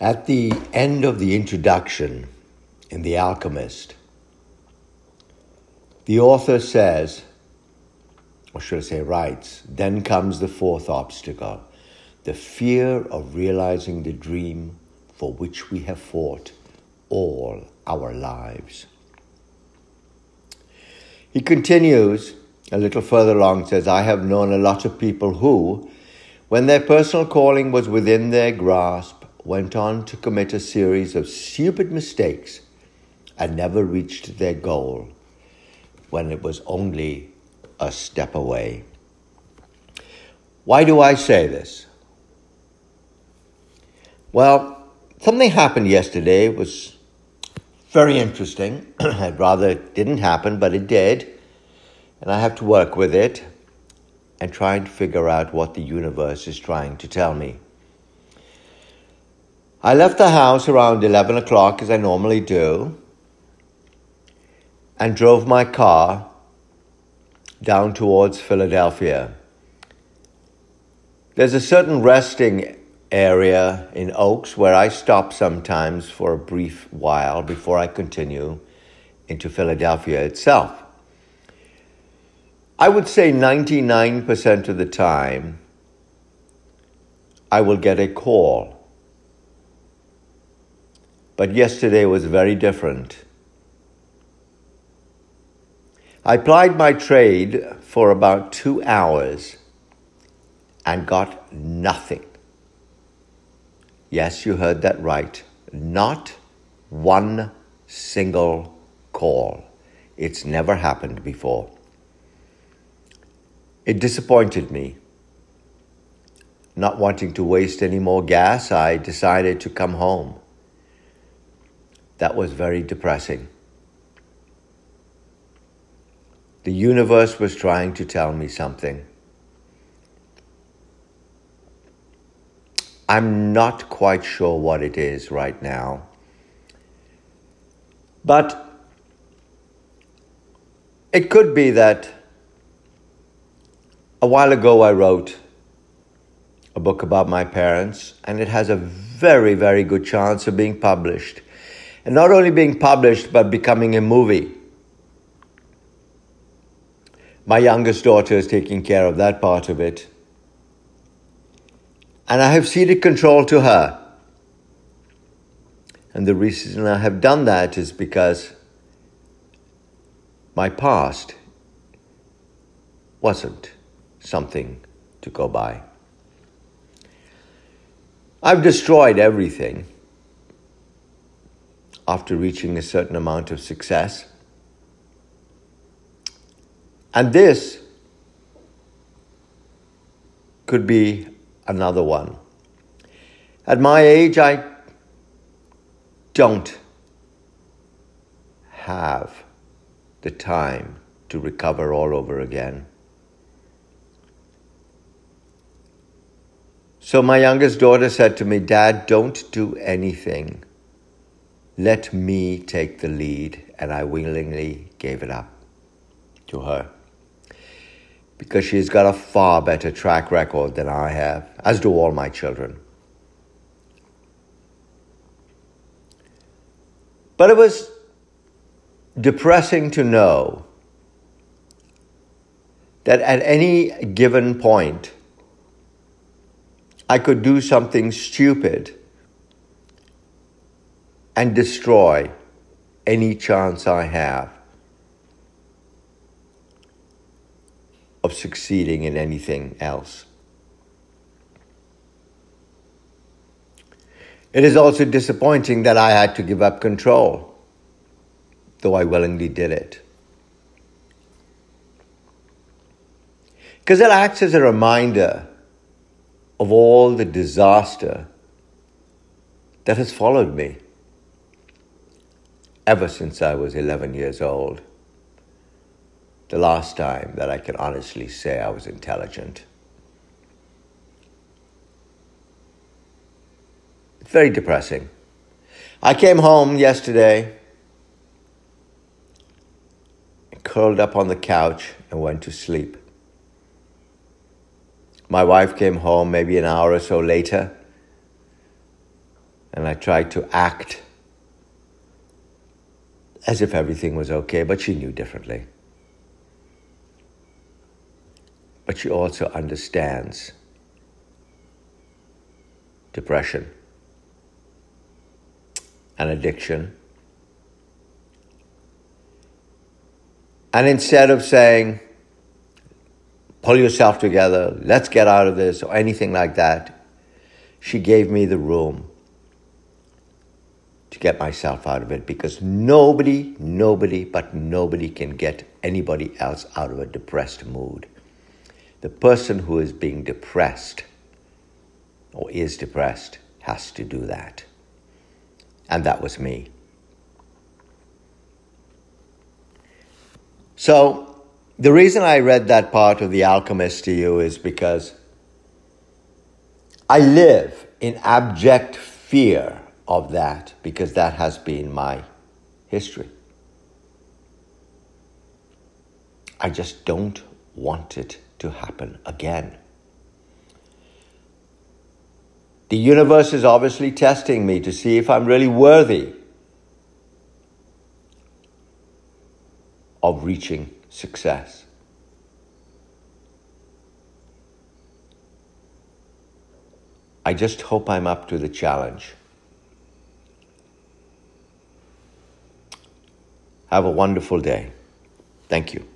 At the end of the introduction in The Alchemist, the author says, or should I say, writes, then comes the fourth obstacle the fear of realizing the dream for which we have fought all our lives. He continues a little further along, says, I have known a lot of people who, when their personal calling was within their grasp, went on to commit a series of stupid mistakes and never reached their goal when it was only a step away. Why do I say this? Well, something happened yesterday. It was very interesting. I'd rather it didn't happen, but it did. And I have to work with it and try to figure out what the universe is trying to tell me. I left the house around 11 o'clock, as I normally do, and drove my car down towards Philadelphia. There's a certain resting area in Oaks where I stop sometimes for a brief while before I continue into Philadelphia itself. I would say 99% of the time, I will get a call. But yesterday was very different. I plied my trade for about two hours and got nothing. Yes, you heard that right. Not one single call. It's never happened before. It disappointed me. Not wanting to waste any more gas, I decided to come home. That was very depressing. The universe was trying to tell me something. I'm not quite sure what it is right now. But it could be that a while ago I wrote a book about my parents, and it has a very, very good chance of being published. And not only being published, but becoming a movie. My youngest daughter is taking care of that part of it. And I have ceded control to her. And the reason I have done that is because my past wasn't something to go by. I've destroyed everything after reaching a certain amount of success. And this could be another one. At my age, I don't have the time to recover all over again. So my youngest daughter said to me, Dad, don't do anything. Let me take the lead. And I willingly gave it up to her because she's got a far better track record than I have, as do all my children. But it was depressing to know that at any given point, I could do something stupid and destroy any chance I have of succeeding in anything else. It is also disappointing that I had to give up control, though I willingly did it. Because it acts as a reminder of all the disaster that has followed me ever since I was 11 years old the last time that I can honestly say I was intelligent. It's very depressing. I came home yesterday, curled up on the couch, and went to sleep. My wife came home maybe an hour or so later, And I tried to act as if everything was okay, but she knew differently. But she also understands depression and addiction. And instead of saying, pull yourself together, let's get out of this, or anything like that, she gave me the room to get myself out of it because nobody, nobody, but nobody can get anybody else out of a depressed mood. The person who is being depressed or is depressed has to do that. And that was me. So, the reason I read that part of The Alchemist to you is because I live in abject fear of that because that has been my history. I just don't want it to happen again. The universe is obviously testing me to see if I'm really worthy of reaching success. I just hope I'm up to the challenge. Have a wonderful day. Thank you.